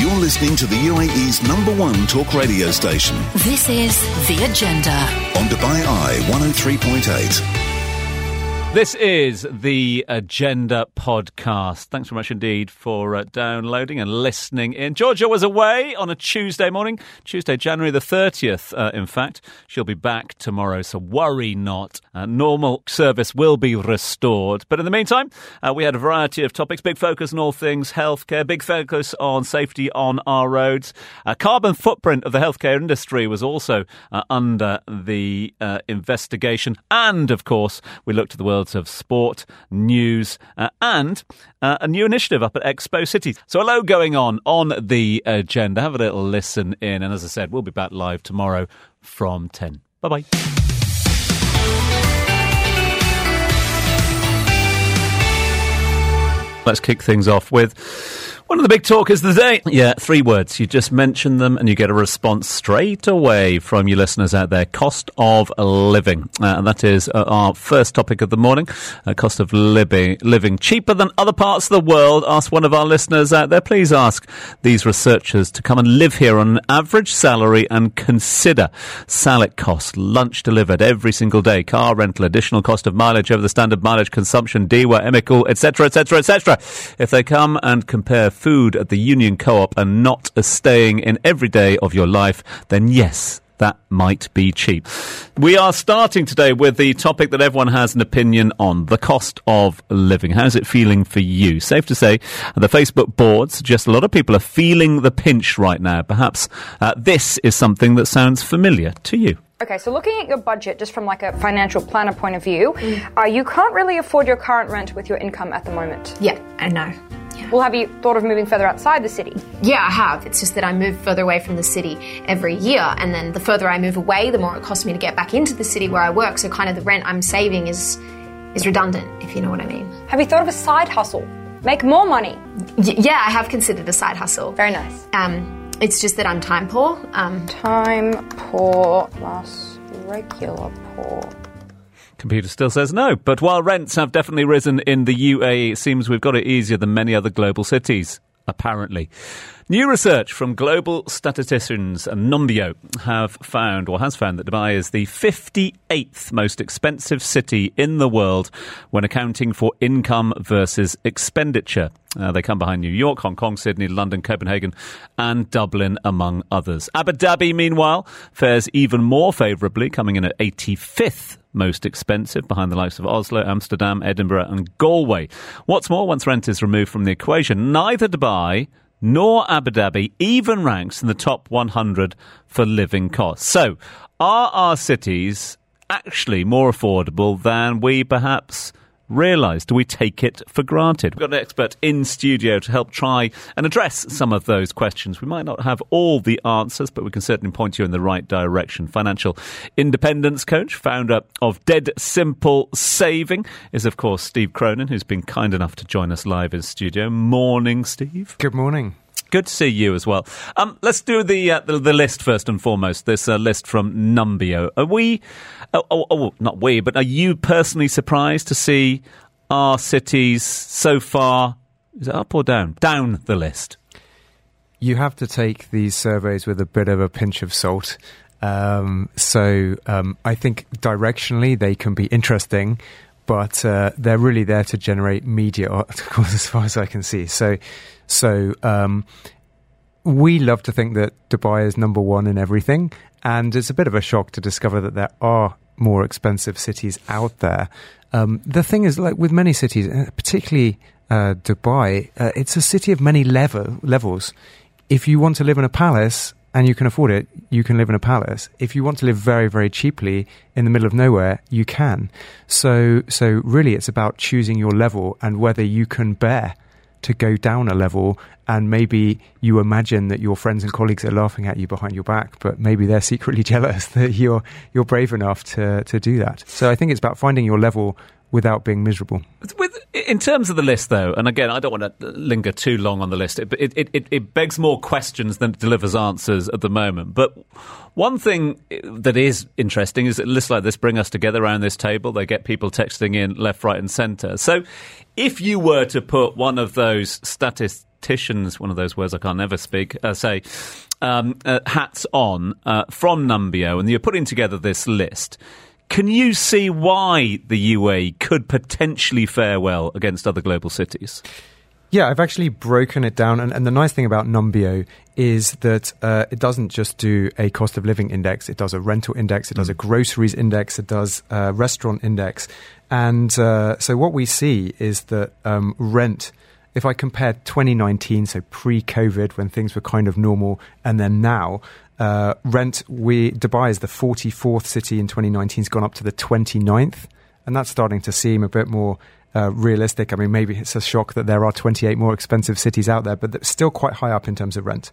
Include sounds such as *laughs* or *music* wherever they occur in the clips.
You're listening to the UAE's number one talk radio station. This is The Agenda. On Dubai Eye 103.8. This is the Agenda podcast. Thanks very much indeed for uh, downloading and listening in. Georgia was away on a Tuesday morning, Tuesday, January the 30th, uh, in fact. She'll be back tomorrow, so worry not. Uh, normal service will be restored. But in the meantime, uh, we had a variety of topics. Big focus on all things healthcare, big focus on safety on our roads. Uh, carbon footprint of the healthcare industry was also uh, under the investigation. And, of course, we looked at the world worlds of sport, news, uh, and uh, a new initiative up at Expo City. So a lot going on on the agenda. Have a little listen in. And as I said, we'll be back live tomorrow from 10. Bye bye. Let's kick things off with one of the big talkers of the day. Yeah, three words. You just mention them and you get a response straight away from your listeners out there. Cost of living. Uh, and that is uh, our first topic of the morning. Uh, cost of living, living cheaper than other parts of the world. Ask one of our listeners out there. Please ask these researchers to come and live here on an average salary and consider salad cost, lunch delivered every single day, car rental, additional cost of mileage over the standard mileage consumption, DEWA, Emicool, etc., etc., etc. If they come and compare food at the Union Co-op and not a staying in every day of your life, then yes, that might be cheap. We are starting today with the topic that everyone has an opinion on the cost of living. How's it feeling for you? Safe to say, the Facebook board suggests a lot of people are feeling the pinch right now. Perhaps uh, this is something that sounds familiar to you. Okay, so looking at your budget just from like a financial planner point of view, mm. uh, you can't really afford your current rent with your income at the moment. Yeah, I know. Well, have you thought of moving further outside the city? Yeah, I have. It's just that I move further away from the city every year, and then the further I move away, the more it costs me to get back into the city where I work. So, kind of the rent I'm saving is is redundant, if you know what I mean. Have you thought of a side hustle? Make more money. Y- yeah, I have considered a side hustle. Very nice. Um, it's just that I'm time poor. Um, time poor plus regular poor. Computer still says no. But while rents have definitely risen in the UAE, it seems we've got it easier than many other global cities, apparently. New research from global statisticians Numbeo have found, or has found, that Dubai is the 58th most expensive city in the world when accounting for income versus expenditure. Uh, they come behind New York, Hong Kong, Sydney, London, Copenhagen, and Dublin, among others. Abu Dhabi, meanwhile, fares even more favourably, coming in at 85th most expensive, behind the likes of Oslo, Amsterdam, Edinburgh, and Galway. What's more, once rent is removed from the equation, neither Dubai nor Abu Dhabi even ranks in the top 100 for living costs. So, are our cities actually more affordable than we perhaps realise? Do we take it for granted? We've got an expert in studio to help try and address some of those questions. We might not have all the answers, but we can certainly point you in the right direction. Financial independence coach, founder of Dead Simple Saving, is of course Steve Cronin, who's been kind enough to join us live in studio. Morning, Steve. Good morning. Good to see you as well. Um, let's do the, uh, the, the list first and foremost. This uh, list from Numbeo. Are we? Oh, oh, oh, not we, but are you personally surprised to see our cities so far? Is it up or down? Down the list. You have to take these surveys with a bit of a pinch of salt. Um, so um, I think directionally they can be interesting, but uh, they're really there to generate media articles, *laughs* as far as I can see. So so um, we love to think that Dubai is number one in everything, and it's a bit of a shock to discover that there are more expensive cities out there. Um, the thing is, like with many cities, uh, particularly uh, Dubai, uh, it's a city of many level levels. If you want to live in a palace and you can afford it, you can live in a palace. If you want to live very, very cheaply in the middle of nowhere, you can. So, so really, it's about choosing your level and whether you can bear to go down a level and maybe you imagine that your friends and colleagues are laughing at you behind your back but maybe they're *laughs* secretly jealous that you're you're brave enough to to do that. So i think it's about finding your level without being miserable. With, in terms of the list, though, and again, I don't want to linger too long on the list, it, it, it, it, begs more questions than it delivers answers at the moment. But one thing that is interesting is that lists like this bring us together around this table. They get people texting in left, right, and centre. So if you were to put one of those statist statisticians, one of those words I can't ever speak, uh, say, um, uh, hats on uh, from Numbeo, and you're putting together this list. Can you see why the UAE could potentially fare well against other global cities? Yeah, I've actually broken it down. And, and the nice thing about Numbeo is that uh, it doesn't just do a cost of living index, it does a rental index, it does a groceries index, it does a restaurant index. And uh, so what we see is that um, rent, if I compare 2019, so pre COVID, when things were kind of normal, and then now, uh, rent, we Dubai is the 44th city in 2019. It's gone up to the 29th, and that's starting to seem a bit more uh, realistic. I mean, maybe it's a shock that there are 28 more expensive cities out there, but still quite high up in terms of rent.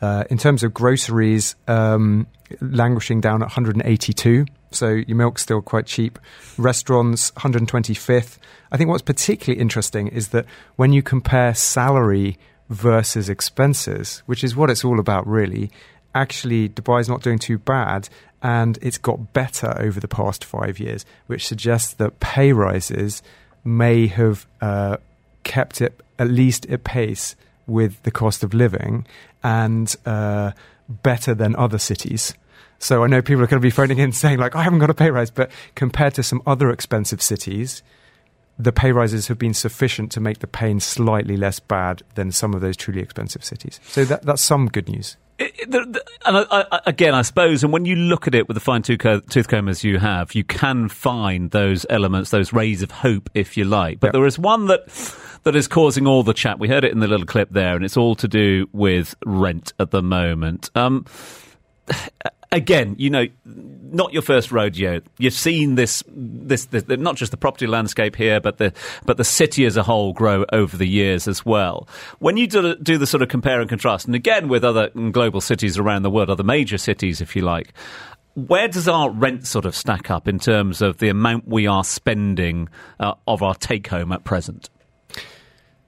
Uh, in terms of groceries, um, languishing down at 182. So your milk's still quite cheap. Restaurants, 125th. I think what's particularly interesting is that when you compare salary versus expenses, which is what it's all about, really, actually Dubai's not doing too bad and it's got better over the past five years, which suggests that pay rises may have uh, kept it at least at pace with the cost of living and uh, better than other cities. So I know people are going to be phoning in saying like, I haven't got a pay rise, but compared to some other expensive cities, the pay rises have been sufficient to make the pain slightly less bad than some of those truly expensive cities. So that, that's some good news. It, the, the, and I, I, again, I suppose, and when you look at it with the fine tooth, tooth you have, you can find those elements, those rays of hope, if you like. But Yep. there is one that that is causing all the chat. We heard it in the little clip there, and it's all to do with rent at the moment. Um, again, you know, not your first rodeo. You've seen this, this, this, not just the property landscape here, but the, but the city as a whole grow over the years as well. When you do, do the sort of compare and contrast, and again with other global cities around the world, other major cities, if you like, where does our rent sort of stack up in terms of the amount we are spending uh, of our take home at present?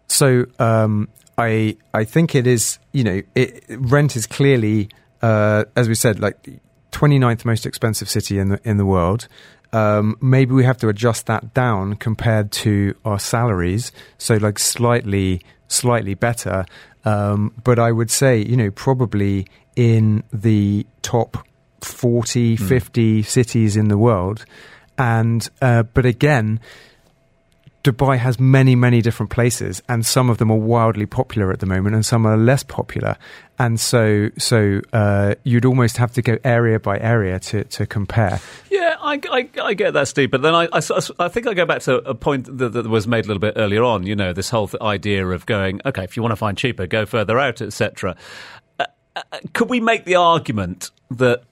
So um, I I think it is you know it, rent is clearly uh, as we said like 29th most expensive city in the in the world. Um, maybe we have to adjust that down compared to our salaries, so like slightly slightly better. Um, but I would say you know probably in the top 40, 50 cities in the world, and uh, but again. Dubai has many, many different places, and some of them are wildly popular at the moment, and some are less popular. And so, so uh, you'd almost have to go area by area to, to compare. Yeah, I, I, I get that, Steve. But then I, I, I think I go back to a point that, that was made a little bit earlier on. You know, this whole idea of going, okay, if you want to find cheaper, go further out, etc. Uh, uh, could we make the argument that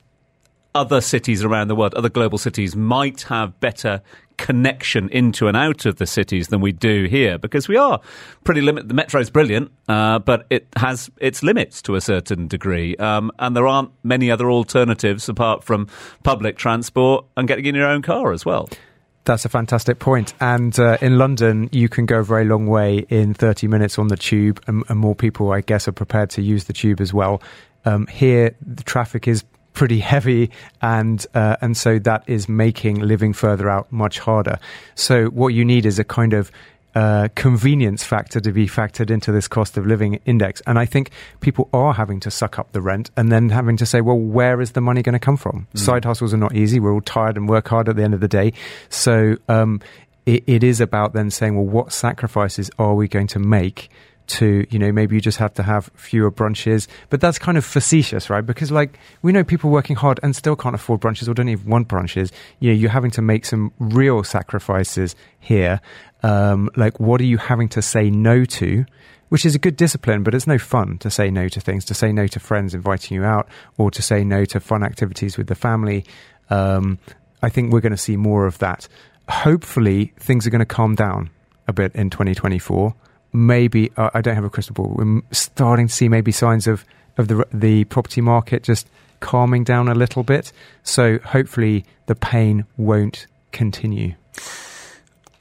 other cities around the world, other global cities, might have better connection into and out of the cities than we do here because we are pretty limited. The metro's brilliant, uh, but it has its limits to a certain degree, um, and there aren't many other alternatives apart from public transport and getting in your own car as well. That's a fantastic point. And uh, in London, you can go a very long way in 30 minutes on the tube, and, and more people, I guess, are prepared to use the tube as well. Um, here, the traffic is pretty heavy, and uh, and so that is making living further out much harder. So what you need is a kind of uh, convenience factor to be factored into this cost of living index. And I think people are having to suck up the rent and then having to say, well, where is the money going to come from? Side hustles are not easy. We're all tired and work hard at the end of the day. So um, it, it is about then saying, well, what sacrifices are we going to make? To, you know, maybe you just have to have fewer brunches, but that's kind of facetious, right? Because, like, we know people working hard and still can't afford brunches or don't even want brunches. You know, you're having to make some real sacrifices here. Um, like, what are you having to say no to? Which is a good discipline, but it's no fun to say no to things, to say no to friends inviting you out, or to say no to fun activities with the family. Um, I think we're going to see more of that. Hopefully, things are going to calm down a bit in 2024. Maybe uh, I don't have a crystal ball. We're starting to see maybe signs of of the the property market just calming down a little bit. So hopefully, the pain won't continue.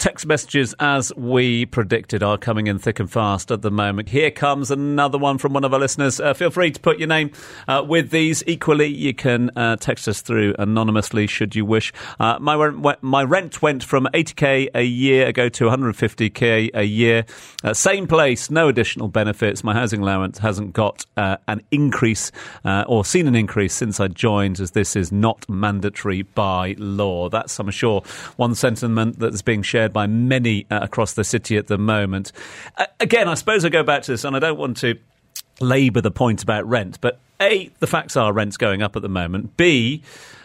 Text messages, as we predicted, are coming in thick and fast at the moment. Here comes another one from one of our listeners. Uh, feel free to put your name uh, with these. Equally, you can uh, text us through anonymously should you wish. Uh, my, rent, my rent went from 80k a year ago to 150k a year. Uh, same place, no additional benefits. My housing allowance hasn't got uh, an increase or seen an increase since I joined, as this is not mandatory by law. That's, I'm sure, one sentiment that's being shared by many uh, across the city at the moment. Uh, again, I suppose I go back to this, and I don't want to labour the point about rent, but A, the facts are rent's going up at the moment. B,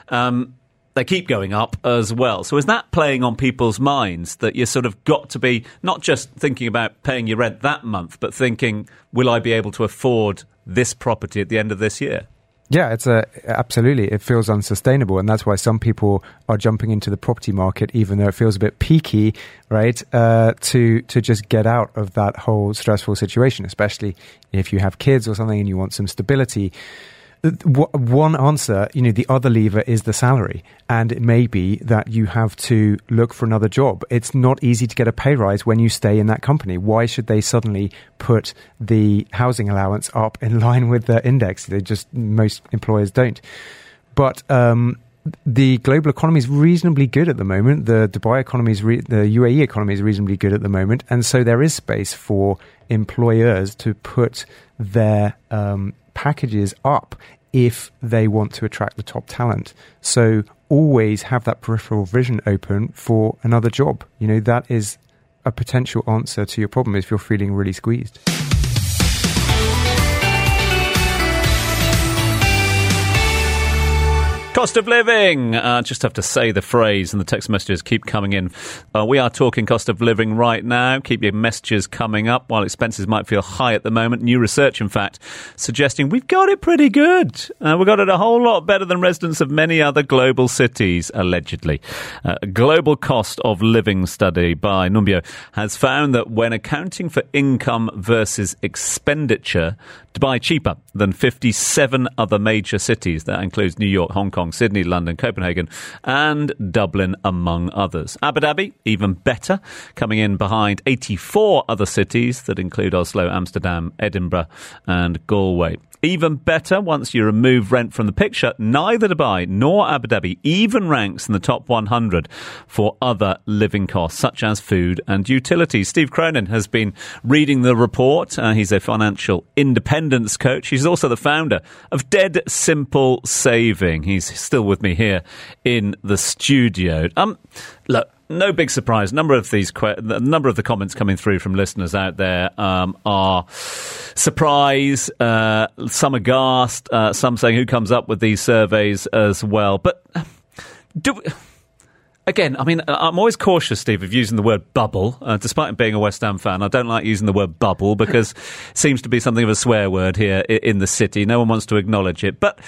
um, they keep going up as well. So is that playing on people's minds that you sort of got to be not just thinking about paying your rent that month, but thinking, will I be able to afford this property at the end of this year? Yeah, it's a absolutely. It feels unsustainable, and that's why some people are jumping into the property market, even though it feels a bit peaky, right? Uh, to to just get out of that whole stressful situation, especially if you have kids or something and you want some stability one answer, you know, the other lever is the salary. And it may be that you have to look for another job. It's not easy to get a pay rise when you stay in that company. Why should they suddenly put the housing allowance up in *laughs* line with the index? They just, most employers don't. But, um, the global economy is reasonably good at the moment. The Dubai economy is re- the UAE economy is reasonably good at the moment, and so there is space for employers to put their um, packages up if they want to attract the top talent. So always have that peripheral vision open for another job. You know, that is a potential answer to your problem if you're feeling really squeezed. Cost of living. Uh, just have to say the phrase, and the text messages keep coming in. Uh, we are talking cost of living right now. Keep your messages coming up while expenses might feel high at the moment. New research, in fact, suggesting we've got it pretty good. Uh, we've got it a whole lot better than residents of many other global cities, allegedly. Uh, a global cost of living study by Numbeo has found that when accounting for income versus expenditure, Dubai cheaper than 57 other major cities. That includes New York, Hong Kong, Sydney, London, Copenhagen, and Dublin, among others. Abu Dhabi, even better, coming in behind 84 other cities that include Oslo, Amsterdam, Edinburgh, and Galway. Even better, once you remove rent from the picture, neither Dubai nor Abu Dhabi even ranks in the top 100 for other living costs, such as food and utilities. Steve Cronin has been reading the report. Uh, he's a financial independence coach. He's also the founder of Dead Simple Saving. He's still with me here in the studio. Um, look, no big surprise. A number of these, que- the number of the comments coming through from listeners out there um, are surprise. Uh, some aghast. Uh, some saying who comes up with these surveys as well. But do. Again, I mean, I'm always cautious, Steve, of using the word bubble. Uh, despite being a West Ham fan, I don't like using the word bubble because it *laughs* seems to be something of a swear word here in the city. No one wants to acknowledge it. But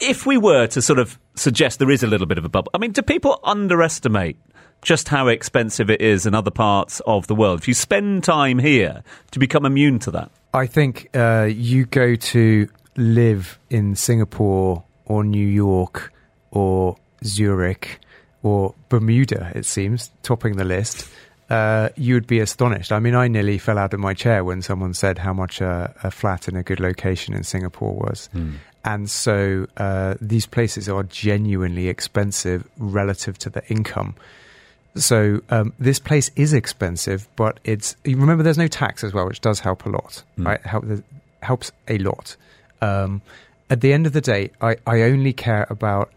if we were to sort of suggest there is a little bit of a bubble, I mean, do people underestimate just how expensive it is in other parts of the world. If you spend time here, to become immune to that? I think uh, you go to live in Singapore or New York or Zurich or Bermuda, it seems, topping the list. Uh, you would be astonished. I mean, I nearly fell out of my chair when someone said how much a, a flat in a good location in Singapore was. Mm. And so uh, these places are genuinely expensive relative to the income. So um, this place is expensive, but it's you remember there's no tax as well, which does help a lot. Mm. Right, help, helps a lot. Um, at the end of the day, I, I only care about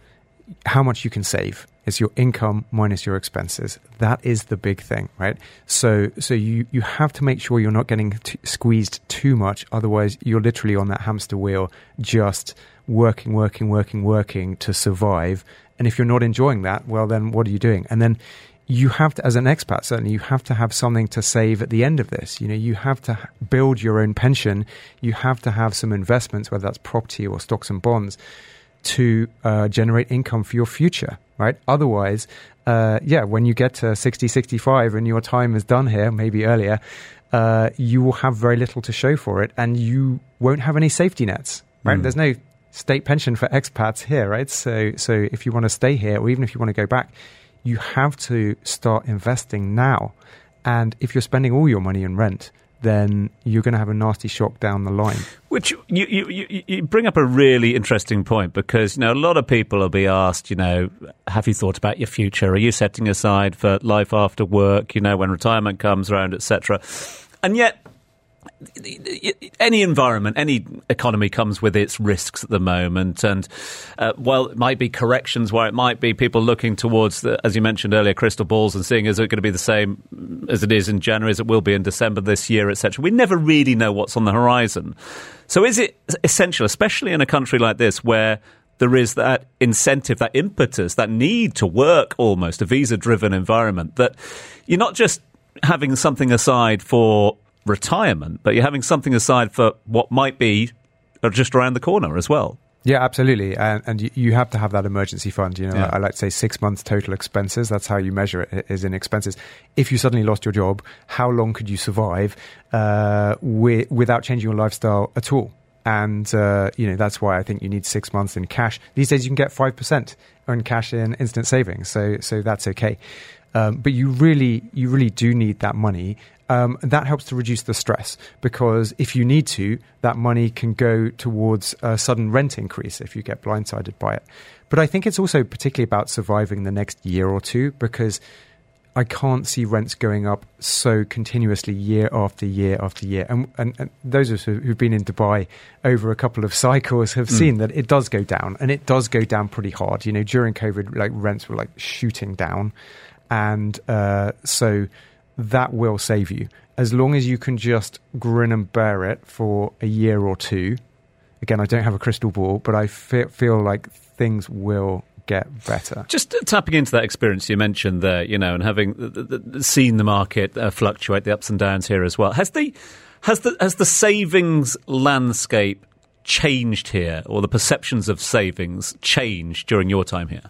how much you can save. It's your income minus your expenses. That is the big thing, right? So, so you, you have to make sure you're not getting t- squeezed too much. Otherwise, you're literally on that hamster wheel, just working, working, working, working to survive. And if you're not enjoying that, well, then what are you doing? And then you have to, as an expat, certainly, you have to have something to save at the end of this. You know, you have to build your own pension. You have to have some investments, whether that's property or stocks and bonds, to uh, generate income for your future, right? Otherwise, uh, yeah, when you get to 60, 65 and your time is done here, maybe earlier, uh, you will have very little to show for it and you won't have any safety nets, right? Mm. There's no state pension for expats here, right? So, so if you want to stay here or even if you want to go back, you have to start investing now. And if you're spending all your money in rent, then you're going to have a nasty shock down the line. Which you, you, you, you bring up a really interesting point because you know a lot of people will be asked, you know, have you thought about your future? Are you setting aside for life after work? You know, when retirement comes around, etc. And yet, any environment, any economy comes with its risks at the moment. And uh, while it might be corrections, where it might be people looking towards, the, as you mentioned earlier, crystal balls and seeing is it going to be the same as it is in January, as it will be in December this year, etc. We never really know what's on the horizon. So is it essential, especially in a country like this, where there is that incentive, that impetus, that need to work almost, a visa driven environment, that you're not just having something aside for retirement, but you're having something aside for what might be just around the corner as well. Yeah, absolutely, and, and you, have to have that emergency fund. You know, yeah. I like to say six months total expenses. That's how you measure it is in expenses. If you suddenly lost your job, how long could you survive uh, with, without changing your lifestyle at all? And uh, you know that's why I think you need six months in cash. These days, you can get five percent in cash in instant savings, so so that's okay. Um, but you really, you really do need that money. Um, that helps to reduce the stress because if you need to, that money can go towards a sudden rent increase if you get blindsided by it. But I think it's also particularly about surviving the next year or two because I can't see rents going up so continuously year after year after year. And, and, and those of us who've been in Dubai over a couple of cycles have mm. seen that it does go down, and it does go down pretty hard. You know, during COVID, like rents were like shooting down and uh, so that will save you as long as you can just grin and bear it for a year or two. Again, I don't have a crystal ball, but I fe- feel like things will get better. Just tapping into that experience you mentioned there, you know, and having seen the market uh, fluctuate, the ups and downs here as well. Has the has the has the savings landscape changed here, or the perceptions of savings changed during your time here?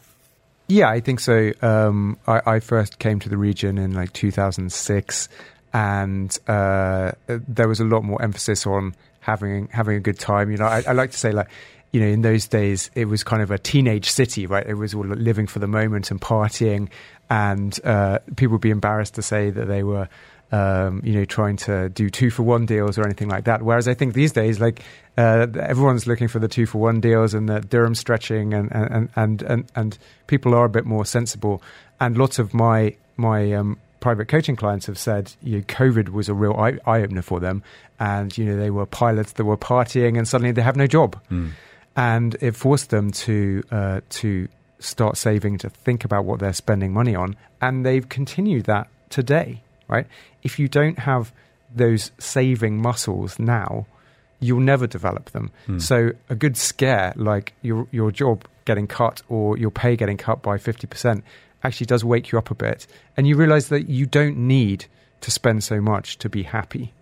Yeah, I think so. Um, I, I, first came to the region in like 2006, and uh, there was a lot more emphasis on having having a good time. You know, I, I, like to say like. You know, in those days, it was kind of a teenage city, right? It was all living for the moment and partying, and uh, people would be embarrassed to say that they were um, you know, trying to do two for one deals or anything like that. Whereas I think these days, like uh, everyone's looking for the two for one deals and the dirham stretching, and and, and and and people are a bit more sensible. And lots of my my um, private coaching clients have said, you know, COVID was a real eye, eye opener for them, and you know they were pilots that were partying, and suddenly they have no job, mm. and it forced them to uh, to start saving, to think about what they're spending money on, and they've continued that today right? If you don't have those saving muscles now, you'll never develop them. Mm. So a good scare, like your your job getting cut or your pay getting cut by fifty percent, actually does wake you up a bit, and you realise that you don't need to spend so much to be happy.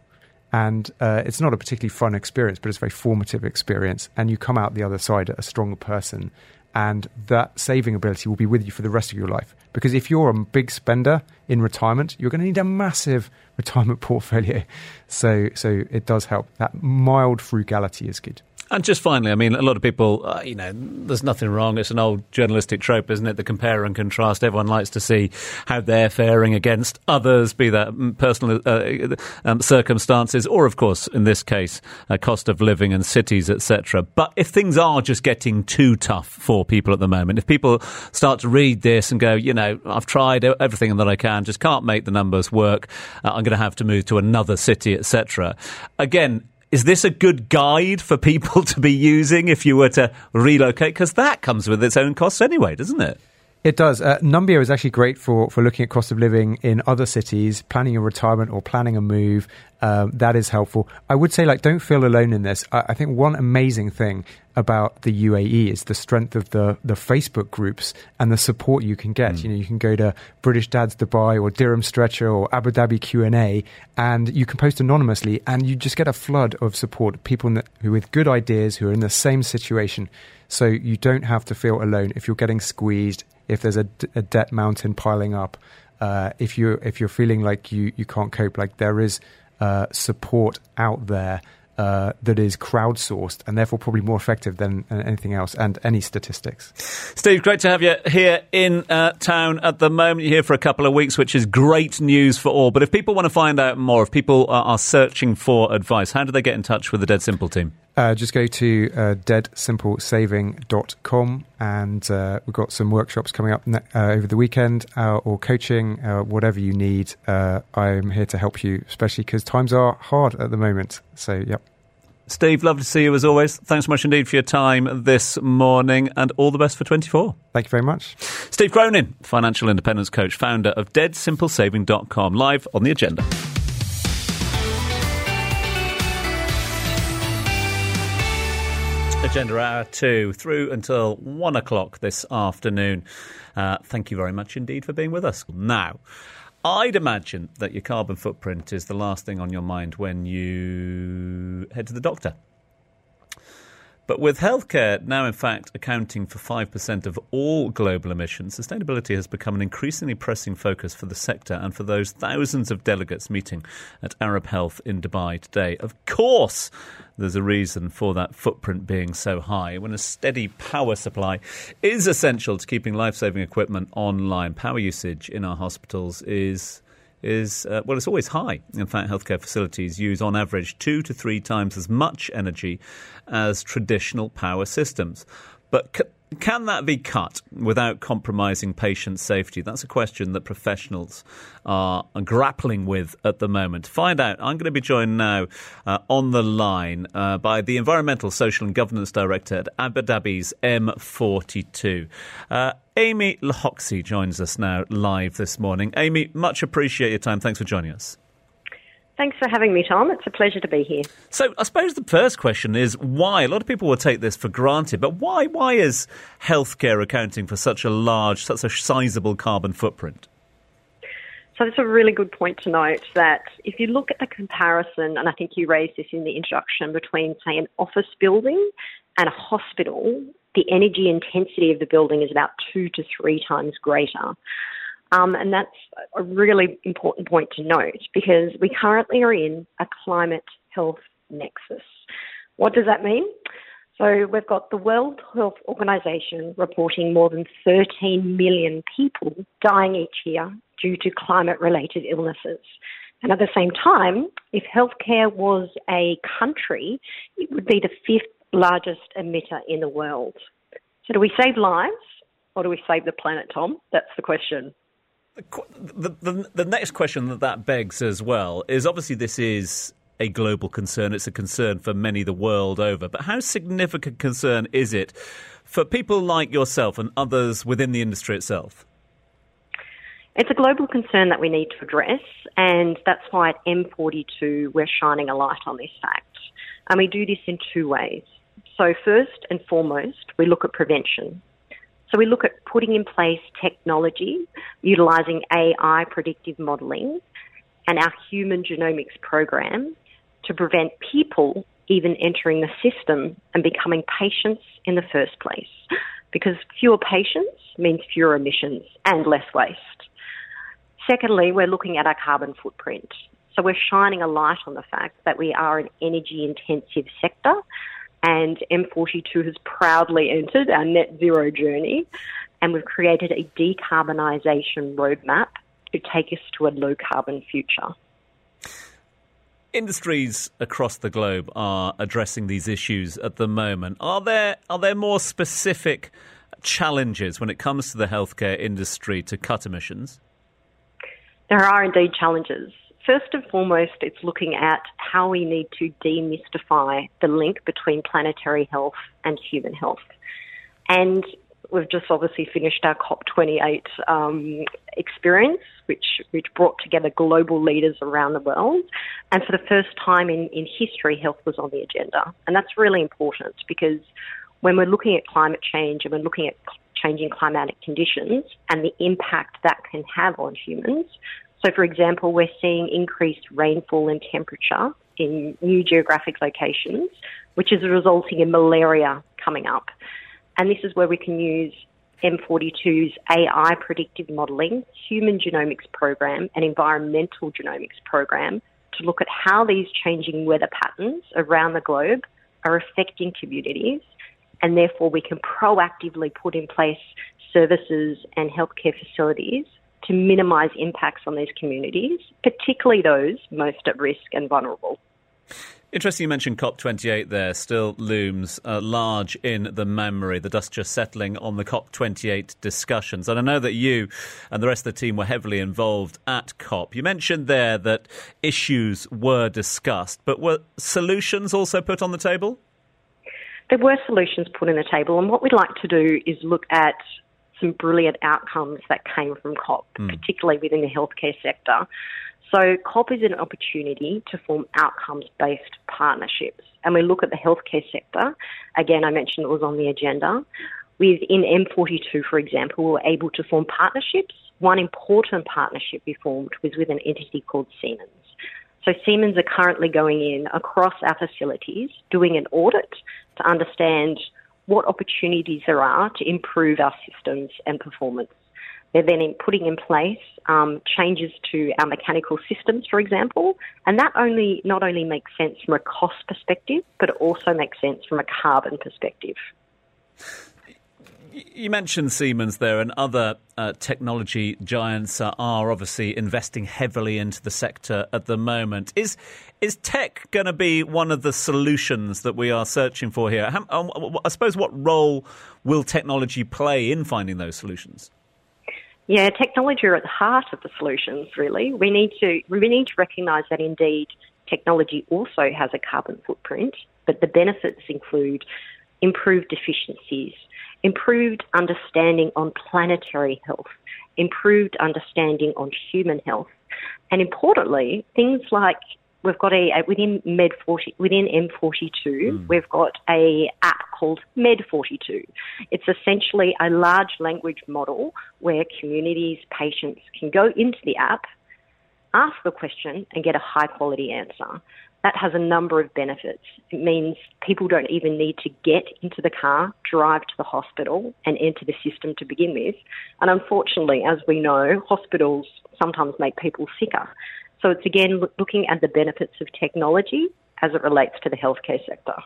And uh, it's not a particularly fun experience, but it's a very formative experience. And you come out the other side a stronger person, and that saving ability will be with you for the rest of your life. Because if you're a big spender in retirement, you're going to need a massive retirement *laughs* portfolio. So, so it does help. That mild frugality is good. And just finally, I mean, a lot of people, uh, you know, there's nothing wrong. It's an old journalistic trope, isn't it? The compare and contrast. Everyone likes to see how they're faring against others, be that mm, personal uh, um, circumstances, or, of course, in this case, uh, cost of living and cities, etc. But if things are just getting too tough for people at the moment, if people start to read this and go, you know, I've tried everything that I can, just can't make the numbers work, uh, I'm going to have to move to another city, etc. Again, is this a good guide for people *laughs* to be using if you were to relocate? Because that comes with its own costs anyway, doesn't it? It does. Uh, Numbeo is actually great for, for looking at cost of living in other cities, planning a retirement or planning a move. Um, that is helpful. I would say, like, don't feel alone in this. I, I, think one amazing thing about the UAE is the strength of the the Facebook groups and the support you can get. Mm. You know, you can go to British Dads Dubai or Dirham Stretcher or Abu Dhabi Q and A, and you can post anonymously, and you just get a flood of support. People the, who with good ideas who are in the same situation. So you don't have to feel alone if you're getting squeezed if there's a, a debt mountain piling up, uh, if you if you're feeling like you you can't cope, like there is uh, support out there uh, that is crowdsourced and therefore probably more effective than anything else and any statistics. Steve, great to have you here in uh, town at the moment. You're here for a couple of weeks, which is great news for all. But if people want to find out more, if people are, are searching for advice, how do they get in touch with the Dead Simple team? Uh, just go to uh, deadsimplesaving.com and uh, we've got some workshops coming up ne- uh, over the weekend uh, or coaching, uh, whatever you need. Uh, I'm here to help you, especially because times are hard at the moment. So, yep. Steve, lovely to see you as always. Thanks so much indeed for your time this morning and all the best for 24. Thank you very much. Steve Cronin, financial independence coach, founder of deadsimplesaving.com, live on the agenda. Agenda Hour 2 through until 1 o'clock this afternoon. Uh, thank you very much indeed for being with us. Now, I'd imagine that your carbon footprint is the last thing on your mind when you head to the doctor. But with healthcare now, in fact, accounting for 5% of all global emissions, sustainability has become an increasingly pressing focus for the sector and for those thousands of delegates meeting at Arab Health in Dubai today. Of course, there's a reason for that footprint being so high. When a steady power supply is essential to keeping life saving equipment online, power usage in our hospitals is is, uh, well, it's always high. In fact, healthcare facilities use on average two to three times as much energy as traditional power systems. But c- can that be cut without compromising patient safety? That's a question that professionals are grappling with at the moment. To find out, I'm going to be joined now uh, on the line uh, by the Environmental, Social and Governance Director at Abu Dhabi's M42. Uh, Amy Lhoxey joins us now live this morning. Amy, much appreciate your time. Thanks for joining us. Thanks for having me, Tom. It's a pleasure to be here. So, I suppose the first question is why? A lot of people will take this for granted, but why? Why is healthcare accounting for such a large, such a sizable carbon footprint? So, it's a really good point to note that if you look at the comparison, and I think you raised this in the introduction, between, say, an office building and a hospital, the energy intensity of the building is about two to three times greater. Um, and that's a really important point to note because we currently are in a climate health nexus. What does that mean? So we've got the World Health Organization reporting more than 13 million people dying each year due to climate related illnesses. And at the same time, if healthcare was a country, it would be the fifth largest emitter in the world. So do we save lives or do we save the planet, Tom? That's the question. The, the, the next question that that begs as well is obviously this is a global concern. It's a concern for many the world over. But how significant concern is it for people like yourself and others within the industry itself? It's a global concern that we need to address, and that's why at M42 we're shining a light on this fact. And we do this in two ways. So, first and foremost, we look at prevention. So we look at putting in place technology, utilising AI predictive modelling and our human genomics program to prevent people even entering the system and becoming patients in the first place. Because fewer patients means fewer emissions and less waste. Secondly, we're looking at our carbon footprint. So we're shining a light on the fact that we are an energy intensive sector and M42 has proudly entered our net zero journey and we've created a decarbonisation roadmap to take us to a low carbon future. Industries across the globe are addressing these issues at the moment. Are there are there more specific challenges when it comes to the healthcare industry to cut emissions? There are indeed challenges. First and foremost, it's looking at how we need to demystify the link between planetary health and human health. And we've just obviously finished our COP28 um, experience, which, which brought together global leaders around the world. And for the first time in, in history, health was on the agenda. And that's really important because when we're looking at climate change and we're looking at changing climatic conditions and the impact that can have on humans, so, for example, we're seeing increased rainfall and temperature in new geographic locations, which is resulting in malaria coming up. And this is where we can use M42's AI predictive modelling, human genomics program, and environmental genomics program to look at how these changing weather patterns around the globe are affecting communities, and therefore we can proactively put in place services and healthcare facilities to minimise impacts on these communities, particularly those most at risk and vulnerable. Interesting you mentioned COP28 there, still looms uh, large in the memory, the dust just settling on the COP28 discussions. And I know that you and the rest of the team were heavily involved at COP. You mentioned there that issues were discussed, but were solutions also put on the table? There were solutions put on the table, and what we'd like to do is look at some brilliant outcomes that came from COP, mm. particularly within the healthcare sector. So COP is an opportunity to form outcomes-based partnerships. And we look at the healthcare sector. Again, I mentioned it was on the agenda. Within M42, for example, we were able to form partnerships. One important partnership we formed was with an entity called Siemens. So Siemens are currently going in across our facilities, doing an audit to understand what opportunities there are to improve our systems and performance. They're then in putting in place um, changes to our mechanical systems, for example, and that only not only makes sense from a cost perspective, but it also makes sense from a carbon perspective. You mentioned Siemens there, and other uh, technology giants are obviously investing heavily into the sector at the moment. Is is tech going to be one of the solutions that we are searching for here? How, um, I suppose what role will technology play in finding those solutions? Yeah, technology are at the heart of the solutions. Really, we need to we need to recognise that indeed technology also has a carbon footprint, but the benefits include improved efficiencies, improved understanding on planetary health, improved understanding on human health, and importantly, things like we've got a, within Med 40 within M42 mm. we've got a app called Med 42. It's essentially a large language model where communities patients can go into the app, ask the question, and get a high quality answer. That has a number of benefits. It means people don't even need to get into the car, drive to the hospital, and enter the system to begin with. And unfortunately, as we know, hospitals sometimes make people sicker. So it's again looking at the benefits of technology as it relates to the healthcare sector.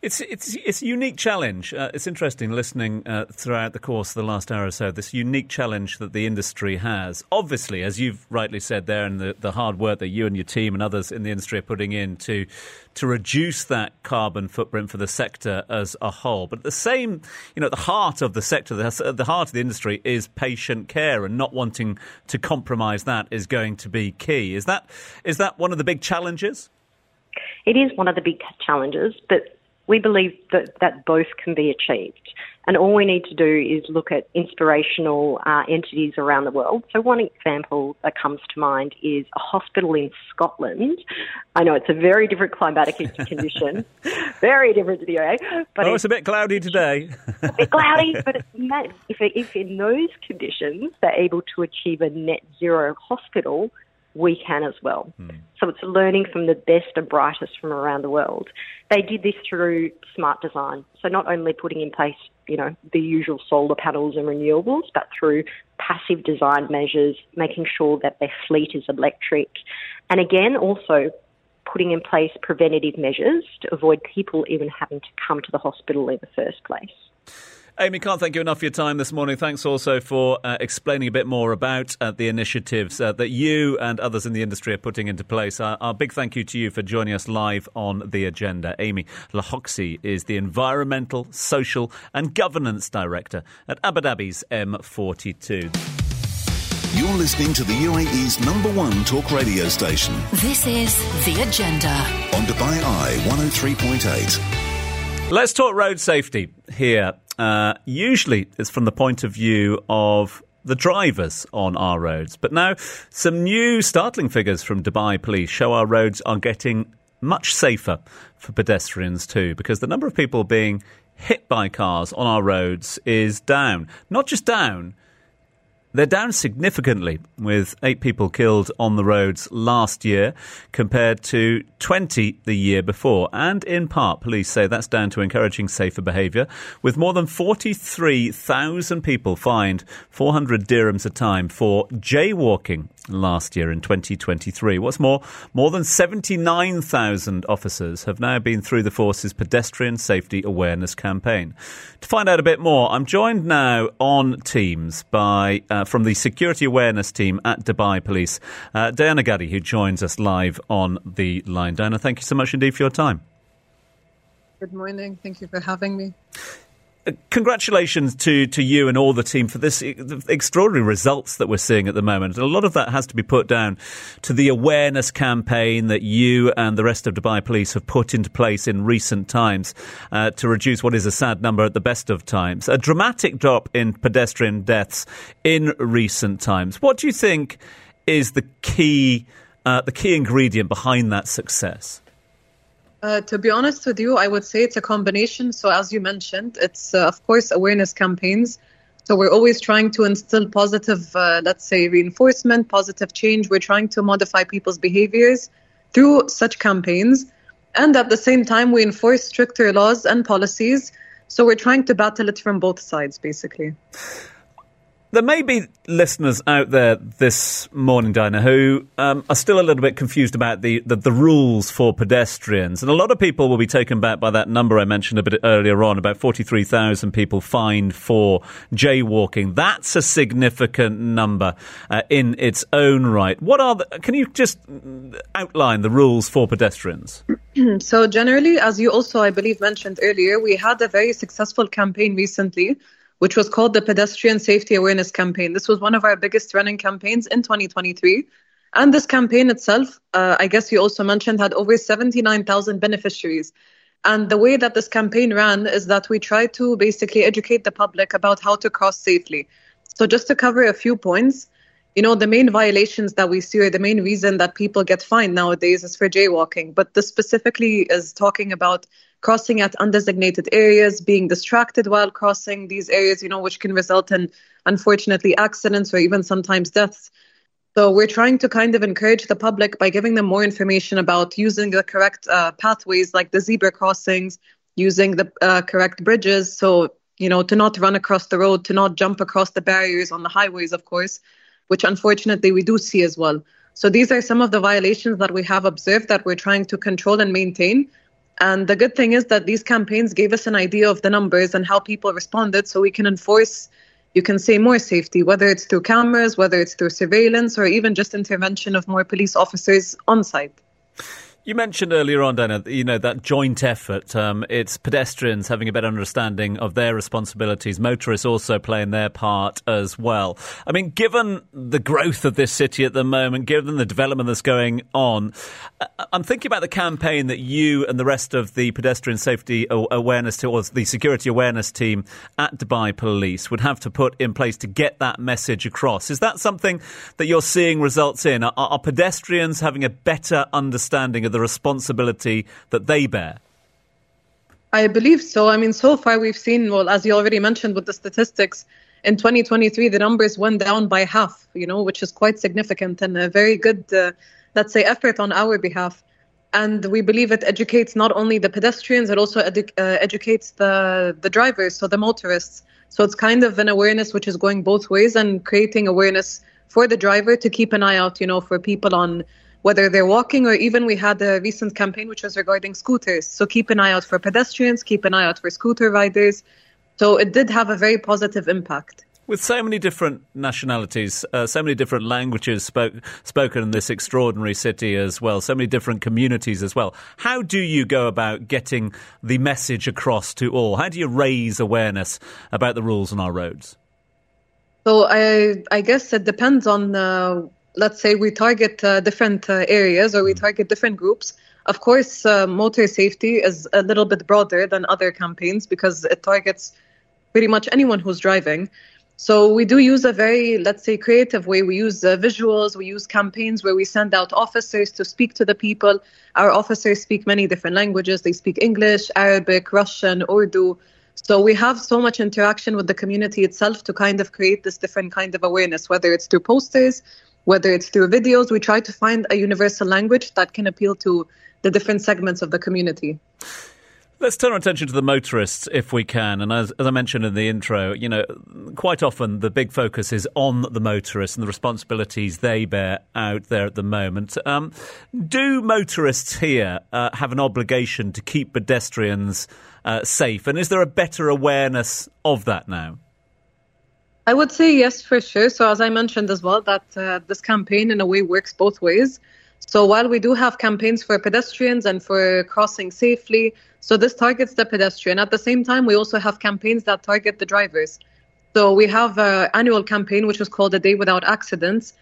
It's it's it's a unique challenge. Uh, it's interesting listening uh, throughout the course of the last hour or so. This unique challenge that the industry has. Obviously, as you've rightly said there, and the, the hard work that you and your team and others in the industry are putting in to to reduce that carbon footprint for the sector as a whole. But the same, you know, at the heart of the sector, the, the heart of the industry is patient care, and not wanting to compromise that is going to be key. Is that is that one of the big challenges? It is one of the big challenges, but we believe that, that both can be achieved. And all we need to do is look at inspirational uh, entities around the world. So, one example that comes to mind is a hospital in Scotland. I know it's a very different climatic *laughs* condition, very different to the UAE. But oh, it's, it's a bit cloudy *laughs* today. a bit cloudy, but if, if in those conditions they're able to achieve a net zero hospital, we can as well. Mm. So it's learning from the best and brightest from around the world. They did this through smart design. So not only putting in place, you know, the usual solar panels and renewables, but through passive design measures, making sure that their fleet is electric. And again, also putting in place preventative measures to avoid people even having to come to the hospital in the first place. Amy, can't thank you enough for your time this morning. Thanks also for uh, explaining a bit more about uh, the initiatives uh, that you and others in the industry are putting into place. Uh, our big thank you to you for joining us live on the agenda. Amy Lahoxi is the Environmental, Social and Governance Director at Abu Dhabi's M42. You're listening to the UAE's number one talk radio station. This is The Agenda on Dubai Eye 103.8. Let's talk road safety here uh, usually it's from the point of view of the drivers on our roads. But now, some new startling figures from Dubai police show our roads are getting much safer for pedestrians too, because the number of people being hit by cars on our roads is down. Not just down, they're down significantly, with eight people killed on the roads last year compared to 20 the year before. And in part, police say that's down to encouraging safer behaviour, with more than 43,000 people fined 400 dirhams a time for jaywalking last year in 2023. What's more, more than 79,000 officers have now been through the force's pedestrian safety awareness campaign. To find out a bit more, I'm joined now on Teams by uh, from the security awareness team at Dubai Police, uh, Diana Gaddy, who joins us live on the line. Diana, thank you so much indeed for your time. Good morning. Thank you for having me congratulations to, to you and all the team for this extraordinary results that we're seeing at the moment. A lot of that has to be put down to the awareness campaign that you and the rest of Dubai Police have put into place in recent times uh, to reduce what is a sad number at the best of times. A dramatic drop in pedestrian deaths in recent times. What do you think is the key, uh, the key ingredient behind that success? Uh, to be honest with you, I would say it's a combination. So, as you mentioned, it's uh, of course awareness campaigns. So, we're always trying to instill positive, uh, let's say, reinforcement, positive change. We're trying to modify people's behaviors through such campaigns. And at the same time, we enforce stricter laws and policies. So, we're trying to battle it from both sides, basically. There may be listeners out there this morning, Dinah, who um, are still a little bit confused about the, the, the, rules for pedestrians. And a lot of people will be taken back by that number I mentioned a bit earlier on about 43,000 people fined for jaywalking. That's a significant number uh, in its own right. What are the, can you just outline the rules for pedestrians? *clears throat* so, generally, as you also, I believe, mentioned earlier, we had a very successful campaign recently which was called the Pedestrian Safety Awareness Campaign. This was one of our biggest running campaigns in 2023. And this campaign itself, uh, I guess you also mentioned, had over 79,000 beneficiaries. And the way that this campaign ran is that we tried to basically educate the public about how to cross safely. So, just to cover a few points, you know, the main violations that we see or the main reason that people get fined nowadays is for jaywalking. But this specifically is talking about crossing at undesignated areas, being distracted while crossing these areas, you know, which can result in unfortunately accidents or even sometimes deaths. So we're trying to kind of encourage the public by giving them more information about using the correct uh, pathways like the zebra crossings, using the uh, correct bridges. So, you know, to not run across the road, to not jump across the barriers on the highways, of course, which unfortunately we do see as well. So these are some of the violations that we have observed that we're trying to control and maintain. And the good thing is that these campaigns gave us an idea of the numbers and how people responded so we can enforce, you can say, more safety, whether it's through cameras, whether it's through surveillance, or even just intervention of more police officers on site. You mentioned earlier on, Dana, you know, that joint effort. Um, it's pedestrians having a better understanding of their responsibilities, motorists also playing their part as well. I mean, given the growth of this city at the moment, given the development that's going on, uh, I'm thinking about the campaign that you and the rest of the pedestrian safety awareness or the security awareness team at Dubai Police would have to put in place to get that message across. Is that something that you're seeing results in? Are, are pedestrians having a better understanding of the the responsibility that they bear? I believe so. I mean, so far we've seen, well, as you already mentioned with the statistics, in 2023 the numbers went down by half, you know, which is quite significant and a very good, uh, let's say, effort on our behalf. And we believe it educates not only the pedestrians, it also edu- uh, educates the, the drivers, so the motorists. So it's kind of an awareness which is going both ways and creating awareness for the driver to keep an eye out, you know, for people on whether they're walking or even we had a recent campaign which was regarding scooters. So keep an eye out for pedestrians, keep an eye out for scooter riders. So it did have a very positive impact. With so many different nationalities, uh, so many different languages spoke, spoken in this extraordinary city as well, so many different communities as well, how do you go about getting the message across to all? How do you raise awareness about the rules on our roads? So I, I guess it depends on uh, let's say we target uh, different uh, areas or we mm. target different groups. Of course, uh, motor safety is a little bit broader than other campaigns because it targets pretty much anyone who's driving. So we do use a very, let's say, creative way. We use uh, visuals, we use campaigns where we send out officers to speak to the people. Our officers speak many different languages. They speak English, Arabic, Russian, Urdu. So we have so much interaction with the community itself to kind of create this different kind of awareness, whether it's through posters, whether it's through videos. We try to find a universal language that can appeal to the different segments of the community. Let's turn our attention to the motorists if we can. And as, as, I mentioned in the intro, you know, quite often the big focus is on the motorists and the responsibilities they bear out there at the moment. Um, do motorists here uh, have an obligation to keep pedestrians uh, safe? And is there a better awareness of that now? I would say yes, for sure. So, as I mentioned as well, that uh, this campaign in a way works both ways. So while we do have campaigns for pedestrians and for crossing safely, so this targets the pedestrian. At the same time, we also have campaigns that target the drivers. So we have an annual campaign which is called A Day Without Accidents.